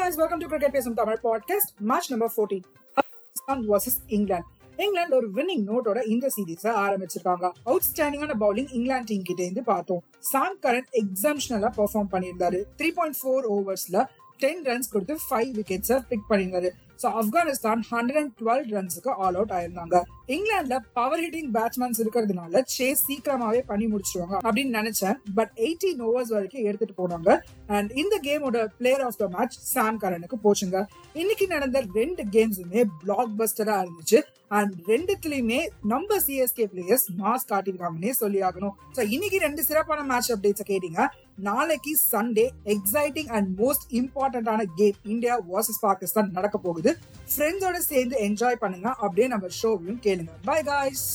guys, welcome to Cricket பேசும் Tamil podcast match number fourteen versus England England ஒரு winning நோட்டோட இந்த சீரீஸ ஆரம்பிச்சிருக்காங்க. அவுட்ஸ்டாண்டிங்கான பவுலிங் இங்கிலாந்து டீம் கிட்ட இருந்து பார்த்தோம். சாம் கரண்ட் எக்ஸாம்ஷனலா பெர்ஃபார்ம் பண்ணியிருந்தாரு. த்ரீ பாயிண்ட் ஃபோர் ஓவர்ஸ்ல டென் ரன்ஸ் கொடுத்து ஃபைவ் விக்கெட்ஸை பிக் பண்ணியிருந்தாரு. So Afghanistan hundred and twelve ரன்ஸுக்கு all out ஆயிருந்தாங்க. இங்கிலாந்துல பவர் ஹிட்டிங் பேட்ஸ்மேன்ஸ் இருக்கிறதுனால சேஸ் சீக்கிரமாவே பண்ணி முடிச்சிருவாங்க அப்படின்னு நினைச்சேன். பட் எயிட்டீன் ஓவர்ஸ் வரைக்கும் எடுத்துட்டு போனாங்க. அண்ட் இந்த கேமோட player of the match Sam கரனுக்கு போச்சுங்க. இன்னைக்கு நடந்த ரெண்டு கேம்ஸுமே பிளாக் பஸ்டரா இருந்துச்சு. அண்ட் ரெண்டுத்துலயுமே நம்ம சிஎஸ்கே பிளேயர்ஸ் மாஸ் காட்டியிருக்காங்கன்னே சொல்லி ஆகணும். ஸோ இன்னைக்கு ரெண்டு சிறப்பான மேட்ச் அப்டேட்ஸ் கேட்டீங்க. நாளைக்கு சண்டே எக்ஸைட்டிங் அண்ட் மோஸ்ட் இம்பார்ட்டன்டான கேம் இந்தியா வர்சஸ் பாகிஸ்தான் நடக்க போகுது. ஃப்ரெண்ட்ஸோட சேர்ந்து என்ஜாய் பண்ணுங்க அப்படியே நம்ம ஷோவையும் கேளுங்க. By guys